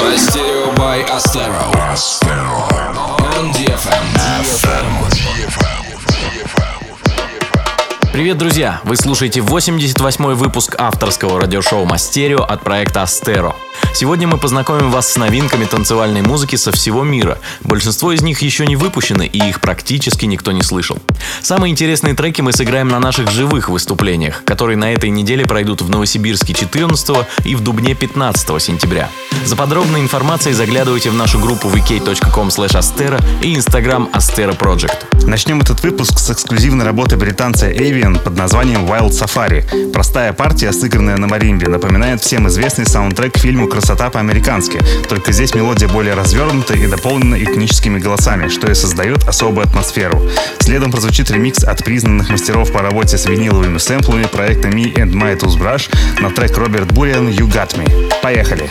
Мастерио by Astero. On DFM. Привет, друзья! Вы слушаете 88-й выпуск авторского радиошоу Мастерио от проекта Астеро. Сегодня мы познакомим вас с новинками танцевальной музыки со всего мира. Большинство из них еще не выпущены, и их практически никто не слышал. Самые интересные треки мы сыграем на наших живых выступлениях, которые на этой неделе пройдут в Новосибирске 14 и в Дубне 15 сентября. За подробной информацией заглядывайте в нашу группу vk.com astera и Instagram Astera Project. Начнем этот выпуск с эксклюзивной работы британца Avian под названием Wild Safari. Простая партия, сыгранная на маримбе, напоминает всем известный саундтрек к фильму «Красота по-американски», только здесь мелодия более развернута и дополнена этническими голосами, что и создает особую атмосферу. Следом прозвучит ремикс от признанных мастеров по работе с виниловыми сэмплами проекта Me and My Toothbrush на трек Роберт Буриан «You Got Me». Поехали!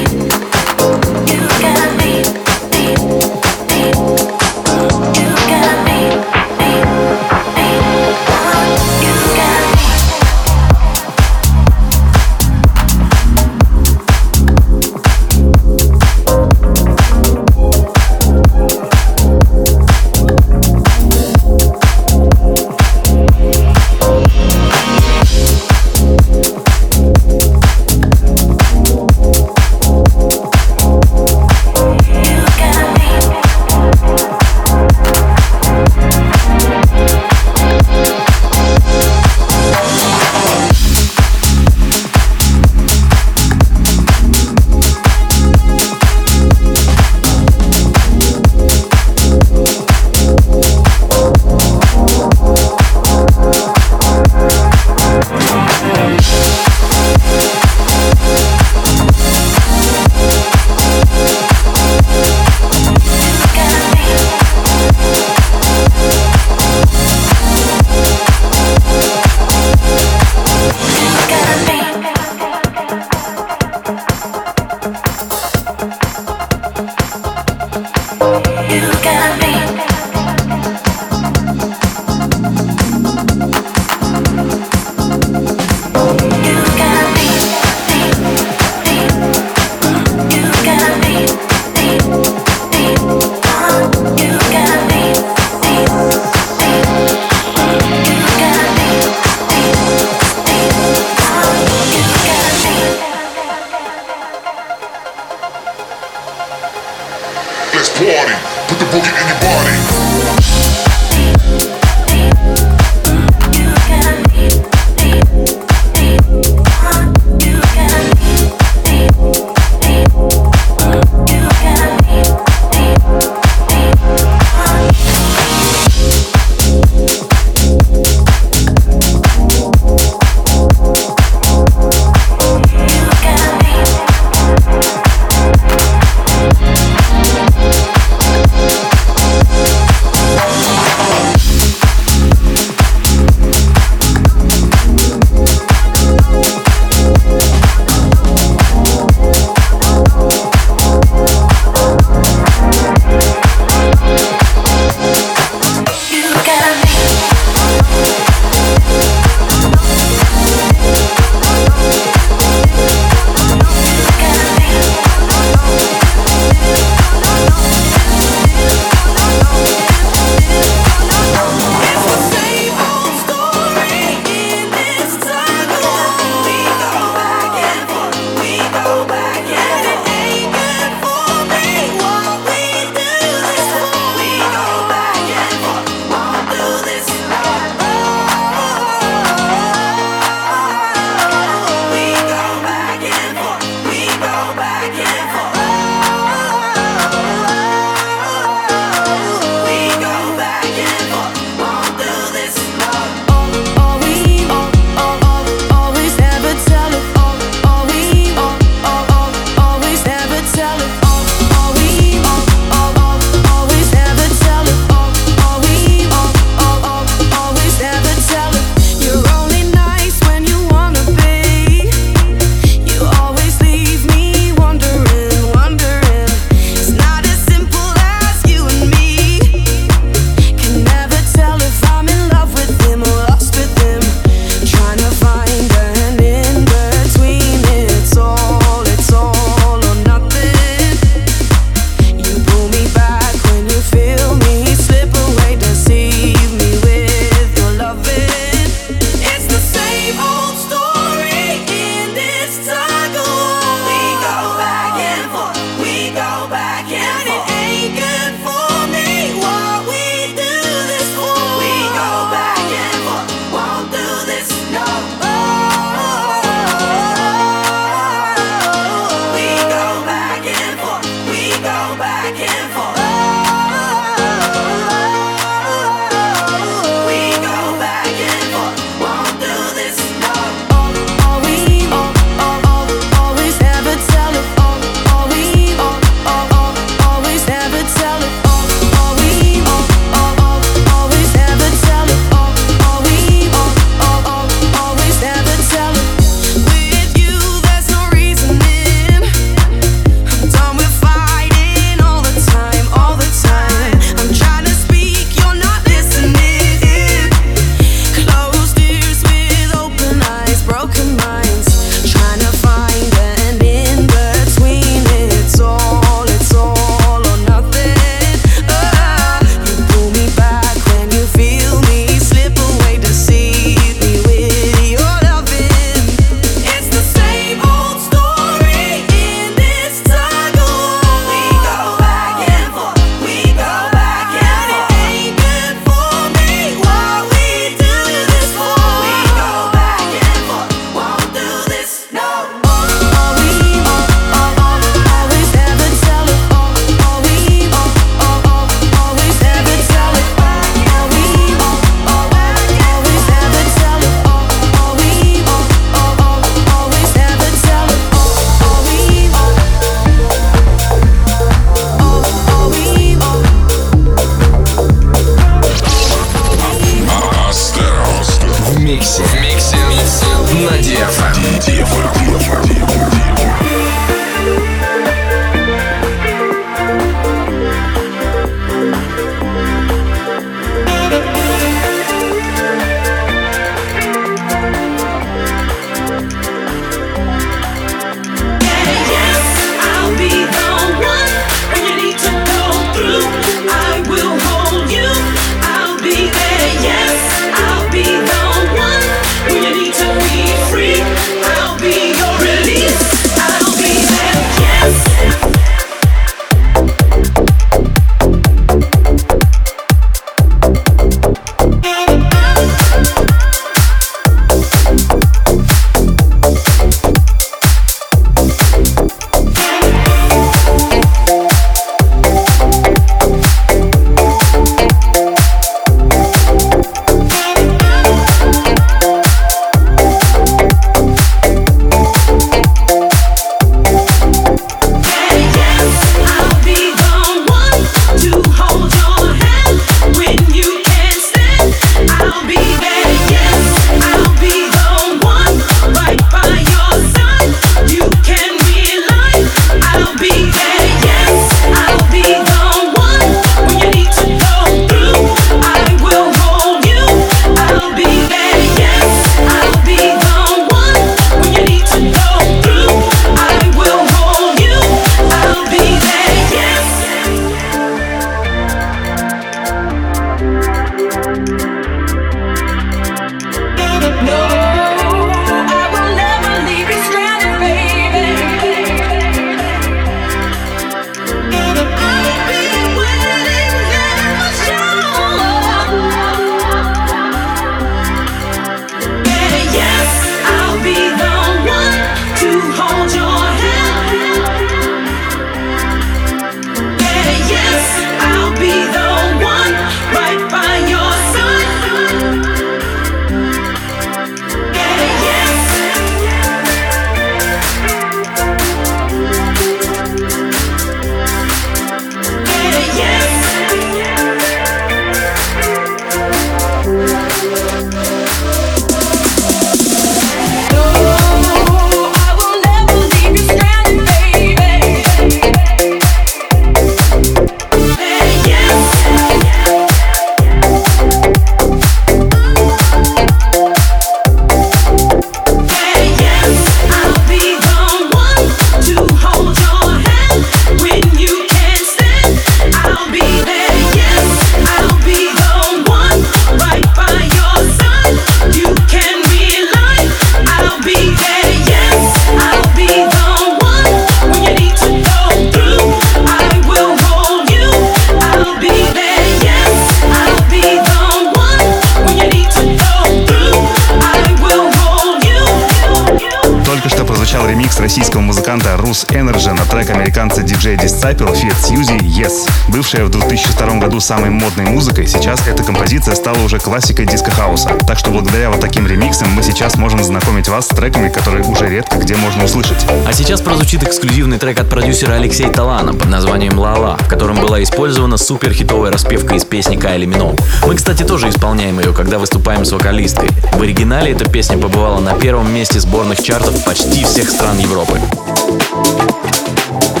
На трек американца DJ Disciple Feat Сьюзи Yes. Бывшая в 2002 году самой модной музыкой, сейчас эта композиция стала уже классикой диско-хауса. Так что благодаря вот таким ремиксам мы сейчас можем знакомить вас с треками, которые уже редко где можно услышать. А сейчас прозвучит эксклюзивный трек от продюсера Алексея Талана под названием «Ла-ла», в котором была использована супер хитовая распевка из песни Кайли Миноуг. Мы, кстати, тоже исполняем ее, когда выступаем с вокалисткой. В оригинале эта песня побывала на первом месте сборных чартов почти всех стран Европы. всем, кто Thank you.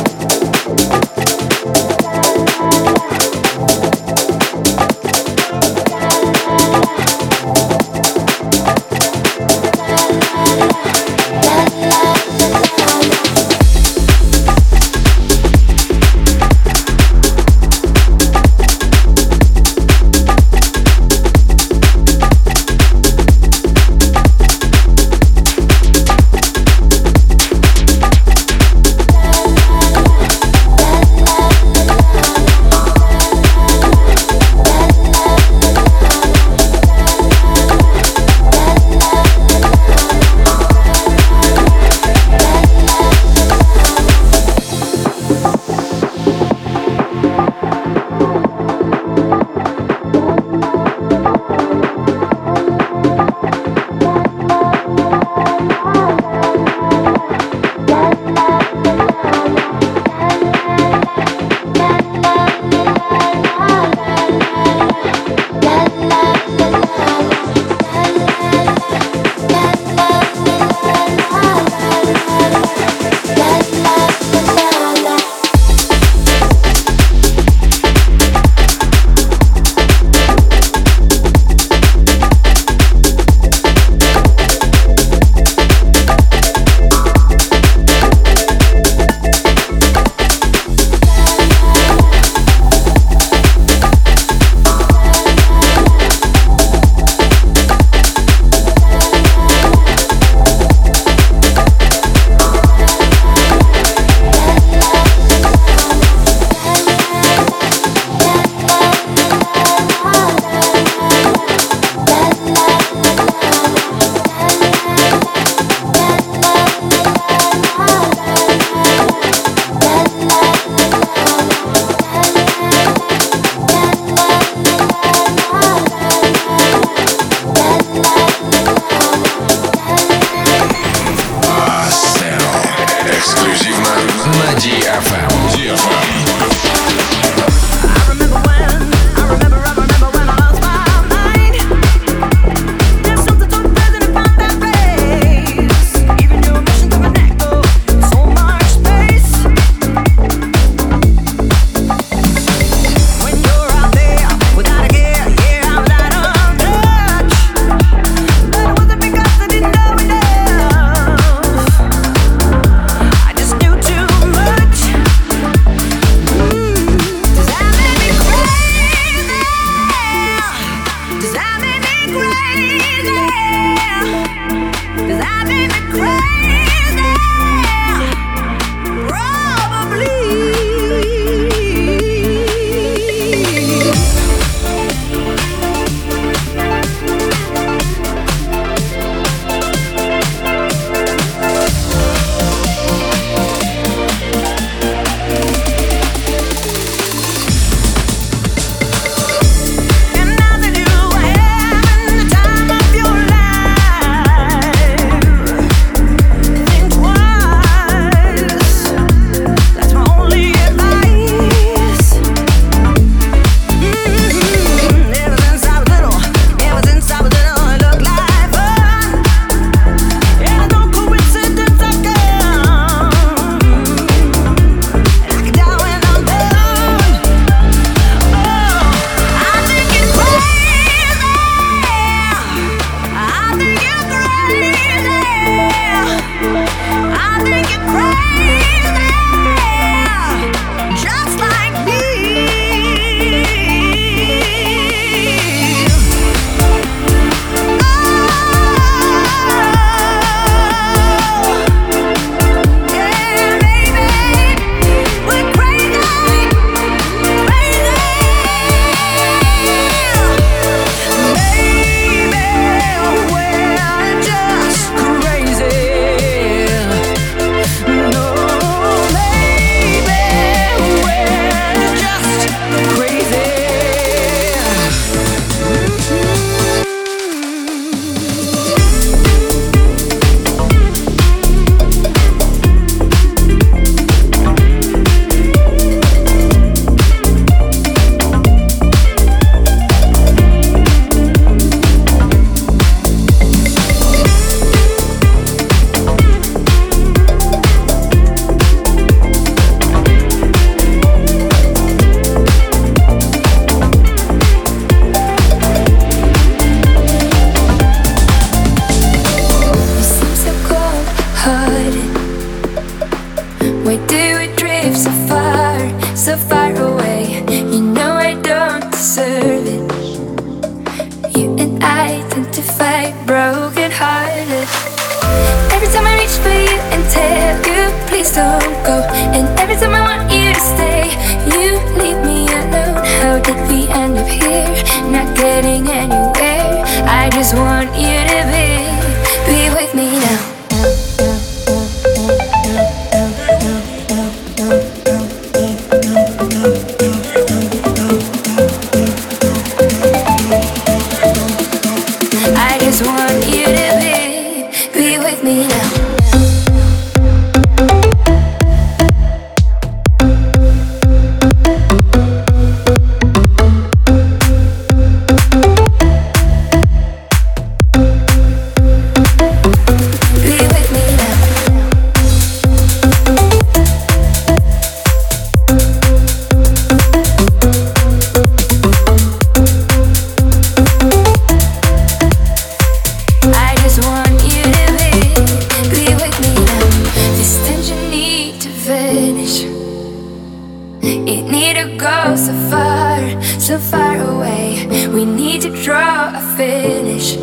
I finish.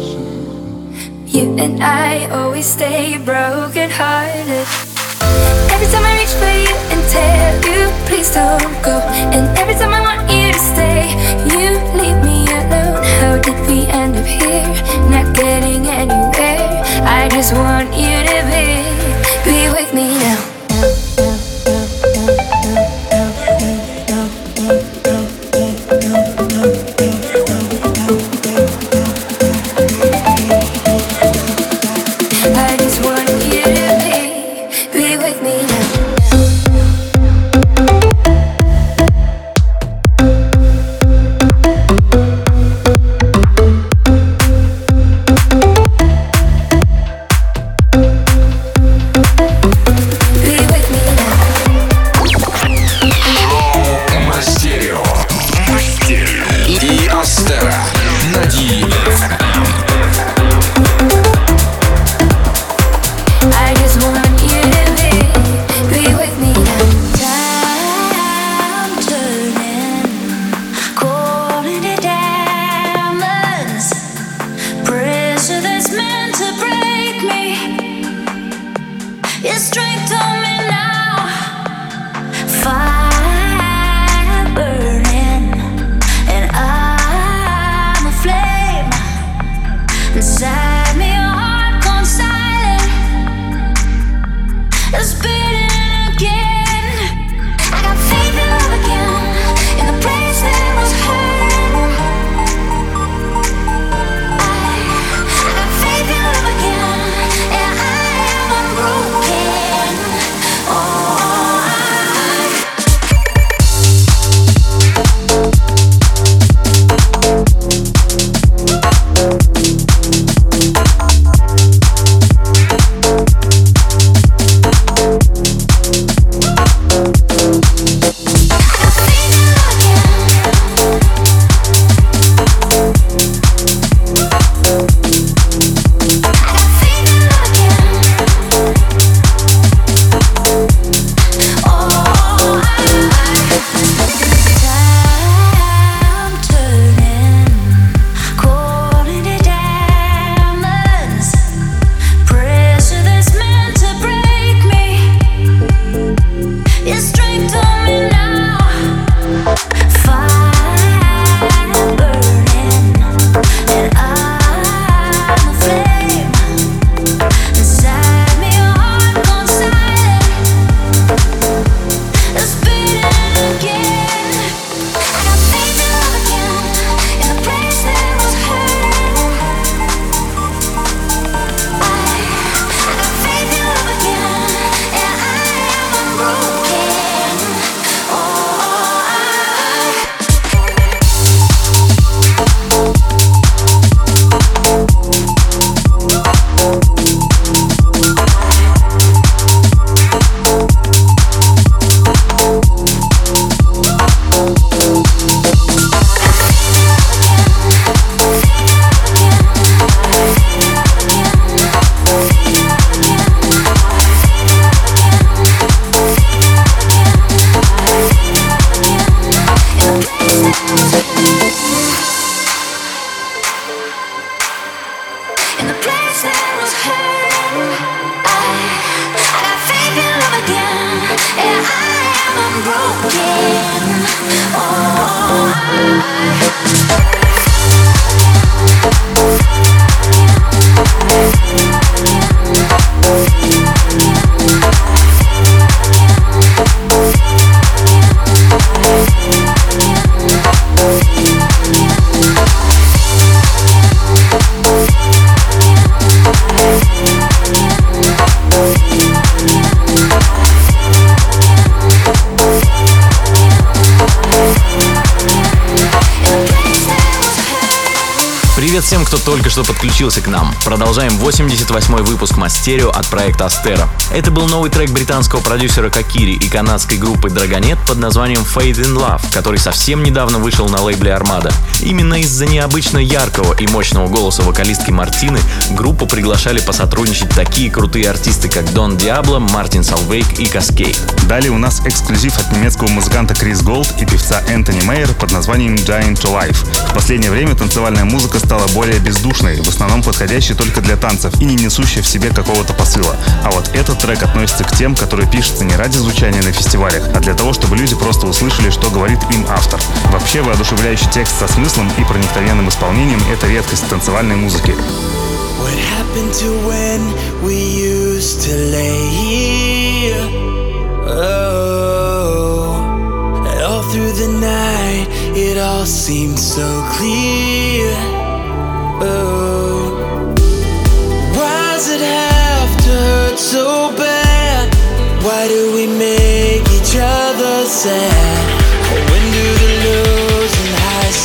You and I always stay broken hearted. Every time I reach for you and tell you, please don't go. And every time I want you to stay, you leave me alone. How did we end up here? Not getting anywhere. I just want you to be, be with me now. Только что подключился к нам. Продолжаем 88-й выпуск Мастерио от проекта Астера. Это был новый трек британского продюсера Кокири и канадской группы Dragonet под названием Fade in Love, который совсем недавно вышел на лейбле Армада. Именно из-за необычно яркого и мощного голоса вокалистки Мартины группу приглашали посотрудничать такие крутые артисты, как Дон Диабло, Мартин Салвейк и Каскей. Далее у нас эксклюзив от немецкого музыканта Крис Голд и певца Энтони Мейер под названием Dying to Life. В последнее время танцевальная музыка стала более бездушной, в основном подходящей только для танцев и не несущей в себе какого-то посыла. А вот этот трек относится к тем, которые пишутся не ради звучания на фестивалях, а для того, чтобы люди просто услышали, что говорит им автор. Вообще, воодушевляющий текст со смыслом и проникновенным исполнением — это редкость танцевальной музыки. What? Oh, through the night, it all seemed so clear. Oh, does it have to hurt so bad? Why do we make each other sad? When do the lows and highs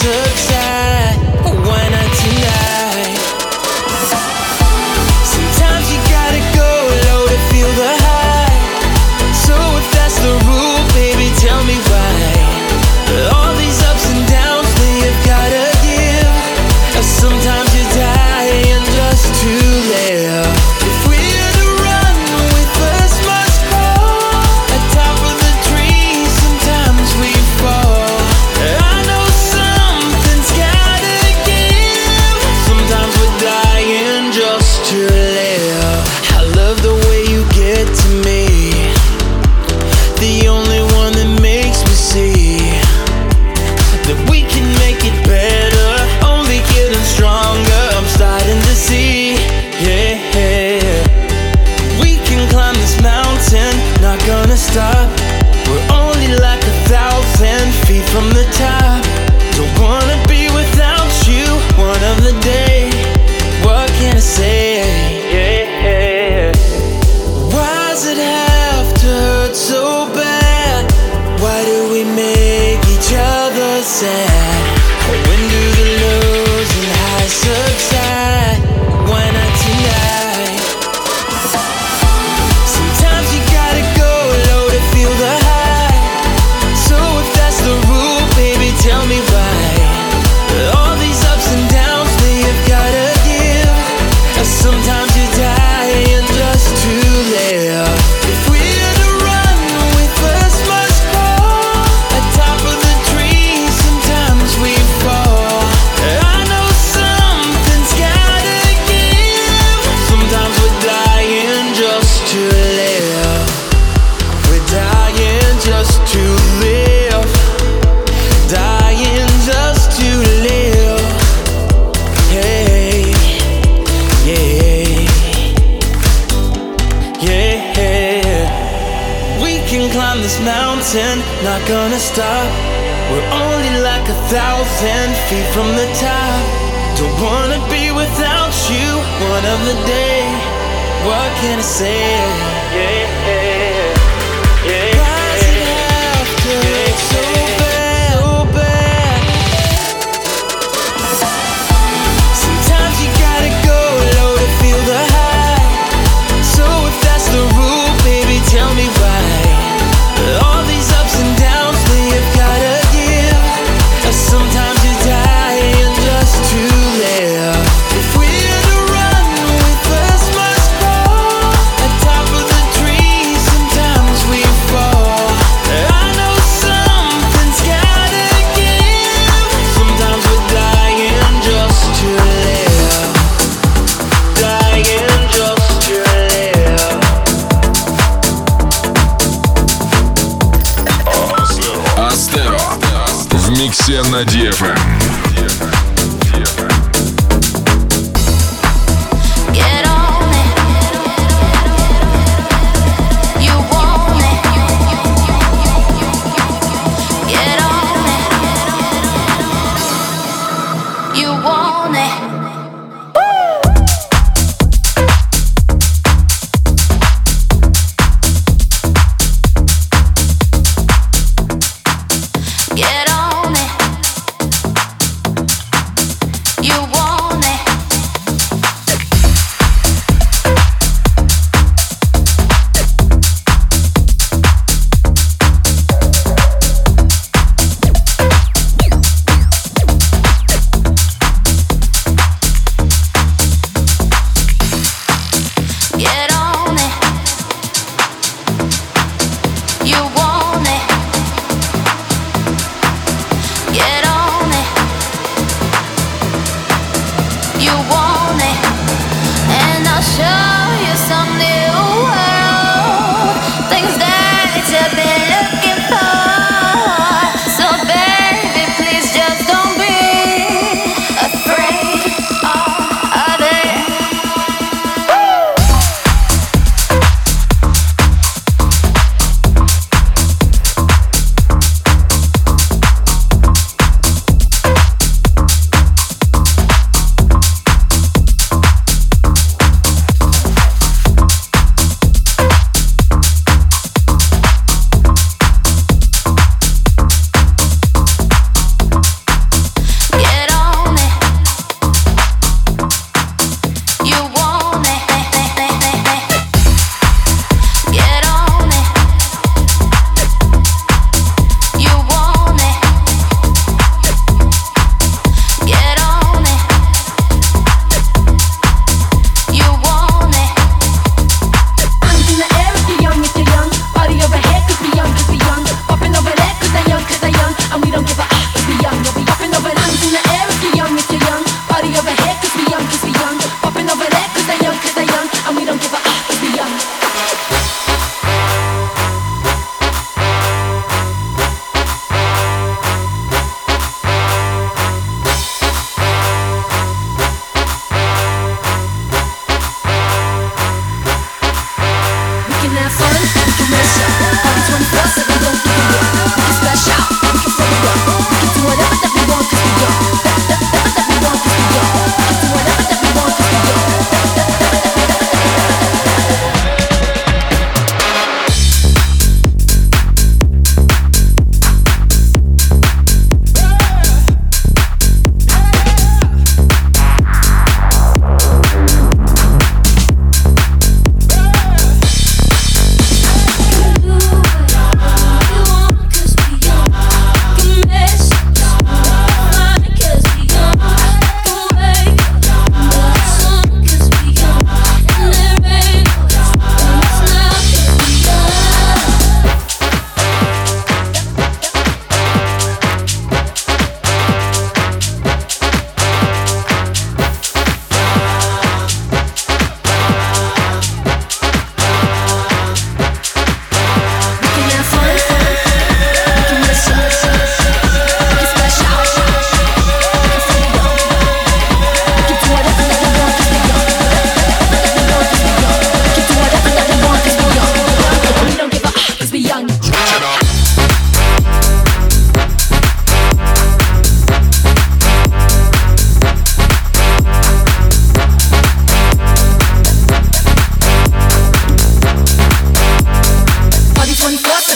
feet from the top. Don't wanna be without you one of the day. What can I say? миксе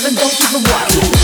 don't keep the water.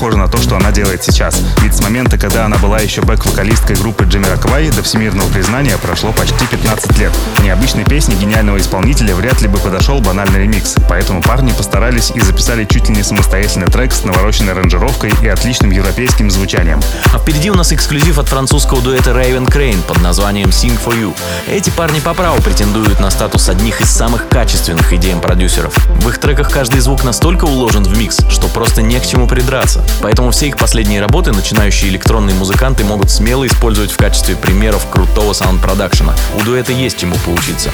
Похоже на то, что она делает сейчас. Когда она была еще бэк-вокалисткой группы Джимми Роквай, до всемирного признания прошло почти 15 лет. Необычной песне гениального исполнителя вряд ли бы подошел банальный ремикс, поэтому парни постарались и записали чуть ли не самостоятельный трек с навороченной аранжировкой и отличным европейским звучанием. А впереди у нас эксклюзив от французского дуэта Raven Crane под названием Sing For You. Эти парни по праву претендуют на статус одних из самых качественных идеем-продюсеров. В их треках каждый звук настолько уложен в микс, что просто не к чему придраться. Поэтому все их последние работы начинающие электронные музыканты могут смело использовать в качестве примеров крутого саунд-продакшена. У дуэта есть чему поучиться.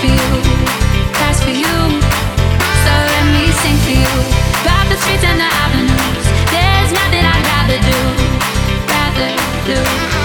Like you, you. The streets and the avenues. There's nothing I'd rather do, rather do.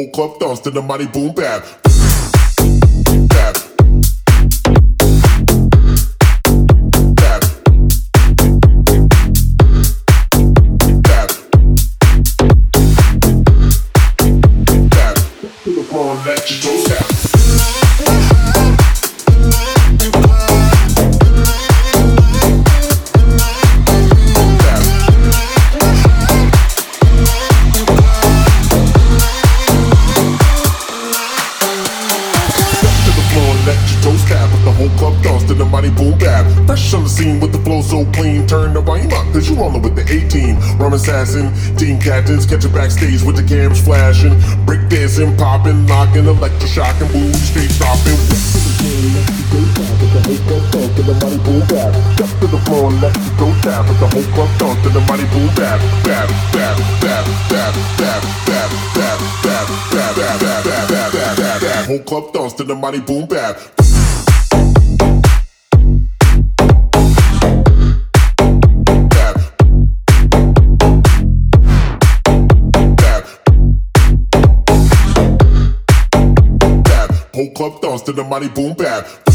Whole club dance to the mighty boom. Bap. Team. Assassin, team captains, catch you backstage with the cams flashing. Break dancing, popping, locking, electroshock and moves, straight dropping. The mighty boom bap. Step to the floor and let your toes tap with the whole club dance to the mighty boom bap. Bap, bap, bap, bap, bap, bap, bap, bap, bap, bap, bap, bap, bap, bap, bap. Whole club dance to the mighty boom. Bap. Whole club dance to the money boom. Bap.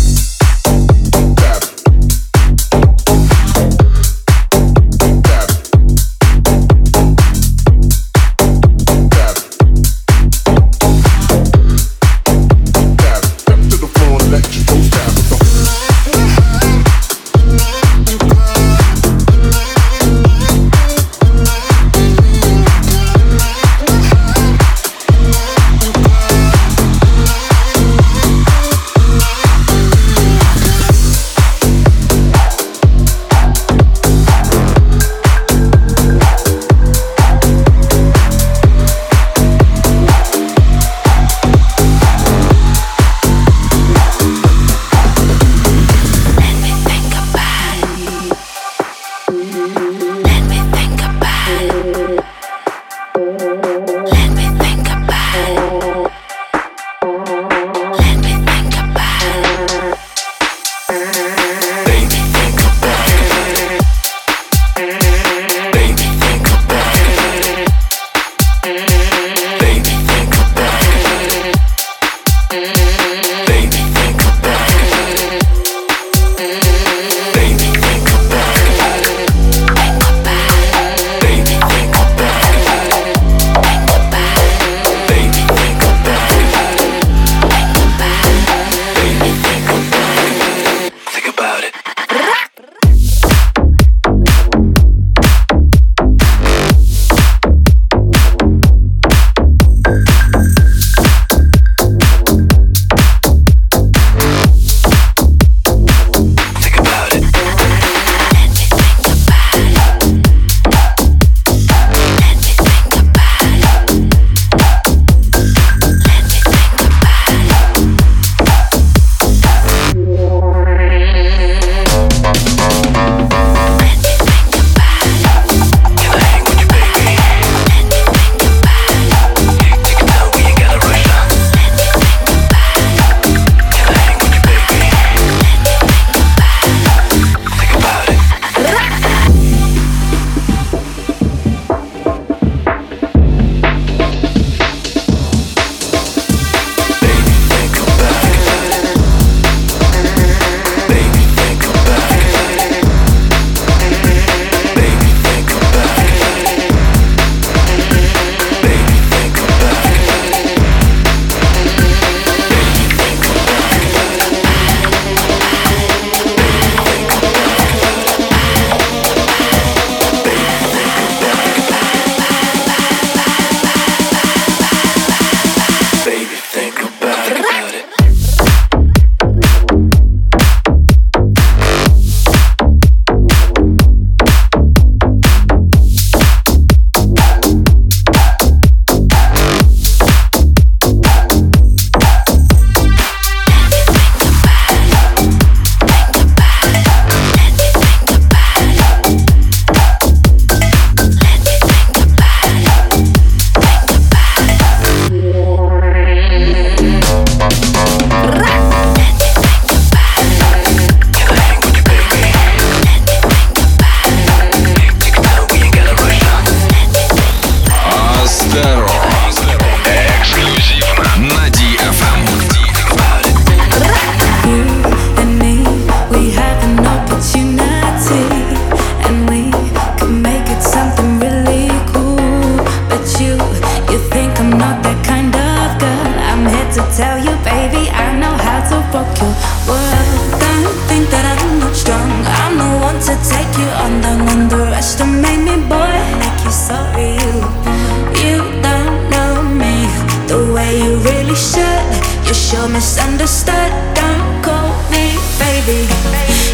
wish you're misunderstood. Don't call me baby.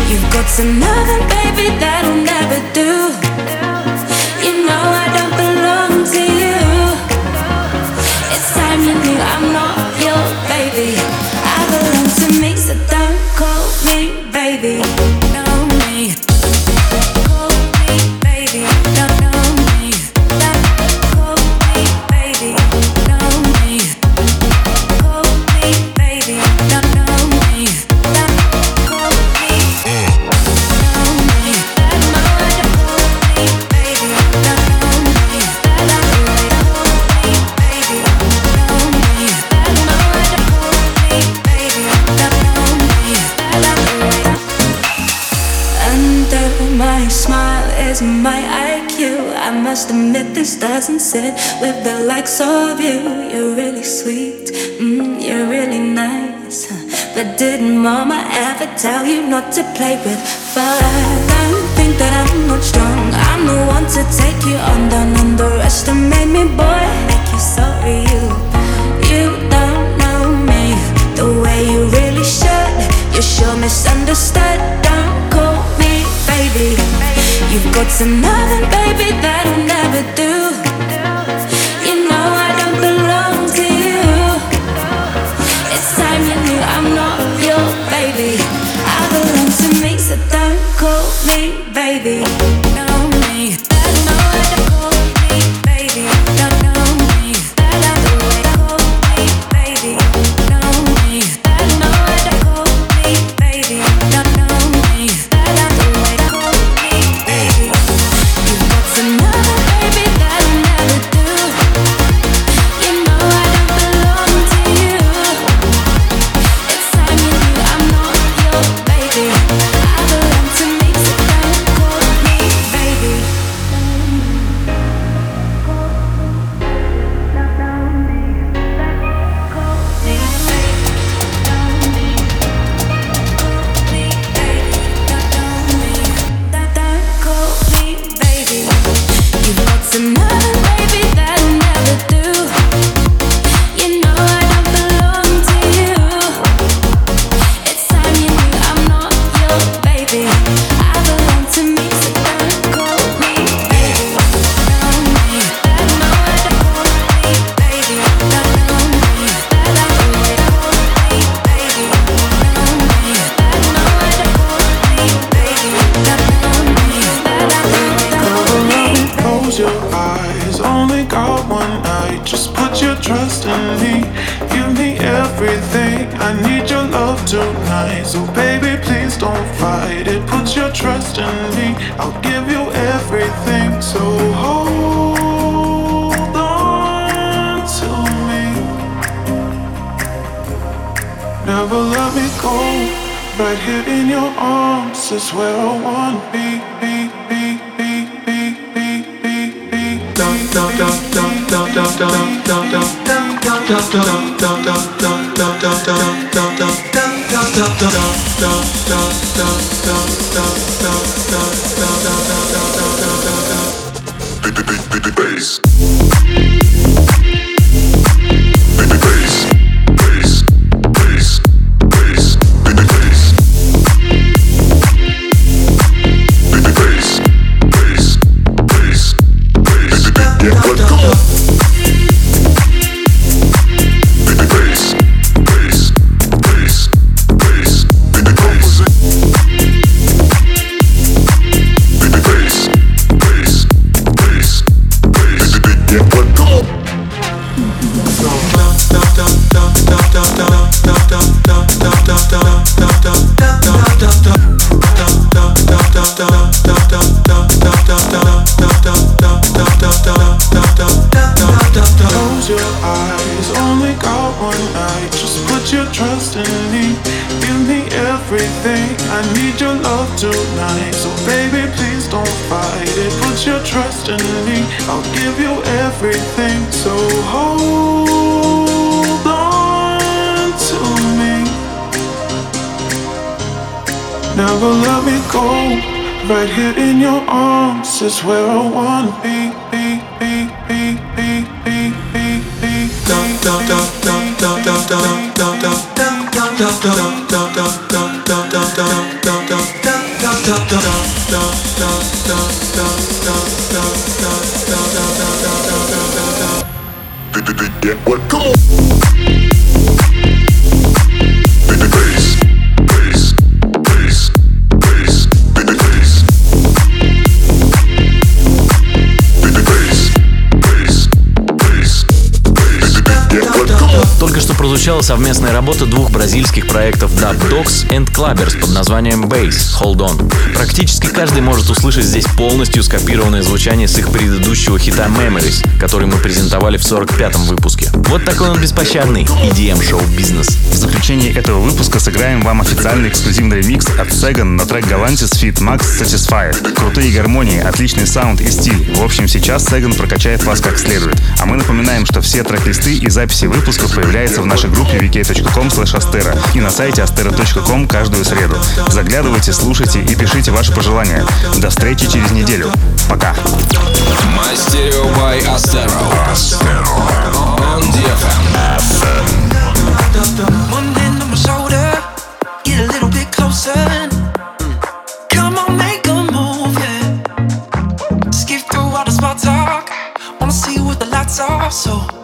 You've got some something, baby, that'll never do. You know I don't belong to you. It's time you knew I'm not your baby. sunset with the likes of you. You're really sweet, mm, you're really nice. But didn't mama ever tell you not to play with fire? Don't think that I'm not strong. I'm the one to take you on. down, underestimate me, boy. Like you so real. You don't know me the way you really should. You sure misunderstood. Don't call me baby. You've got some loving, baby, that'll never do. Baby. right here in your arms is where I wanna be. be, be, be, be, be, be, be. be. Прозвучала совместная работа двух бразильских проектов Dub Dogs and Clubbers под названием Bass Hold On. Практически каждый может услышать здесь полностью скопированное звучание с их предыдущего хита Memories, который мы презентовали в 45-м выпуске. Вот такой он беспощадный EDM-шоу-бизнес. В заключении этого выпуска сыграем вам официальный эксклюзивный ремикс от Segan на трек Galantis Fit Max Satisfied. Крутые гармонии, отличный саунд и стиль. В общем, сейчас Segan прокачает вас как следует. А мы напоминаем, что все трек-листы и записи выпусков появляются в нашей группе vk.com astera и на сайте astera.com каждую среду. Заглядывайте, слушайте и пишите ваши пожелания. До встречи через неделю. Пока. Мастерио by Astero. On DFM. One hand on my shoulder, get a little bit closer. Come on, make a move, yeah. Skip through all the small talk. Wanna see what the lights are, so